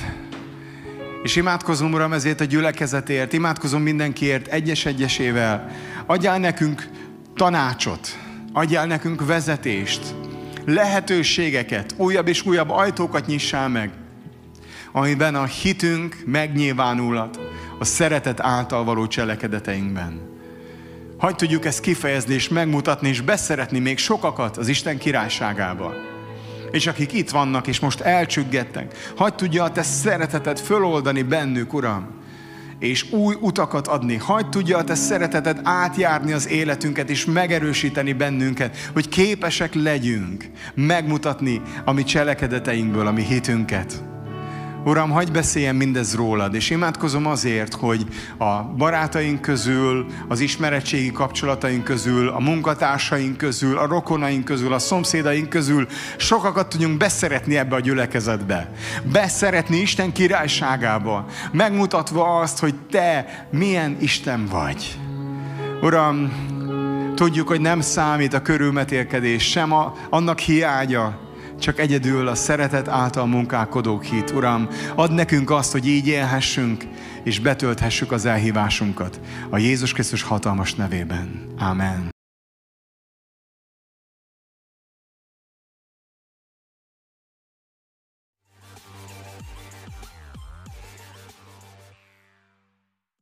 és imádkozom, Uram, ezért a gyülekezetért, imádkozom mindenkiért, egyes-egyesével. Adjál nekünk tanácsot, adjál nekünk vezetést, lehetőségeket, újabb és újabb ajtókat nyissál meg, amiben a hitünk megnyilvánulat a szeretet által való cselekedeteinkben. Hagy tudjuk ezt kifejezni és megmutatni és beszeretni még sokakat az Isten királyságába. És akik itt vannak és most elcsüggettek, hagy tudja a te szeretetet föloldani bennük, Uram és új utakat adni. Hagy tudja a te szereteted átjárni az életünket, és megerősíteni bennünket, hogy képesek legyünk megmutatni a mi cselekedeteinkből, a mi hitünket. Uram, hagyj beszéljen mindez rólad, és imádkozom azért, hogy a barátaink közül, az ismeretségi kapcsolataink közül, a munkatársaink közül, a rokonaink közül, a szomszédaink közül sokakat tudjunk beszeretni ebbe a gyülekezetbe. Beszeretni Isten királyságába, megmutatva azt, hogy Te milyen Isten vagy. Uram, tudjuk, hogy nem számít a körülmetélkedés, sem a, annak hiánya, csak egyedül a szeretet által munkálkodók hit. Uram, ad nekünk azt, hogy így élhessünk, és betölthessük az elhívásunkat. A Jézus Krisztus hatalmas nevében. Amen.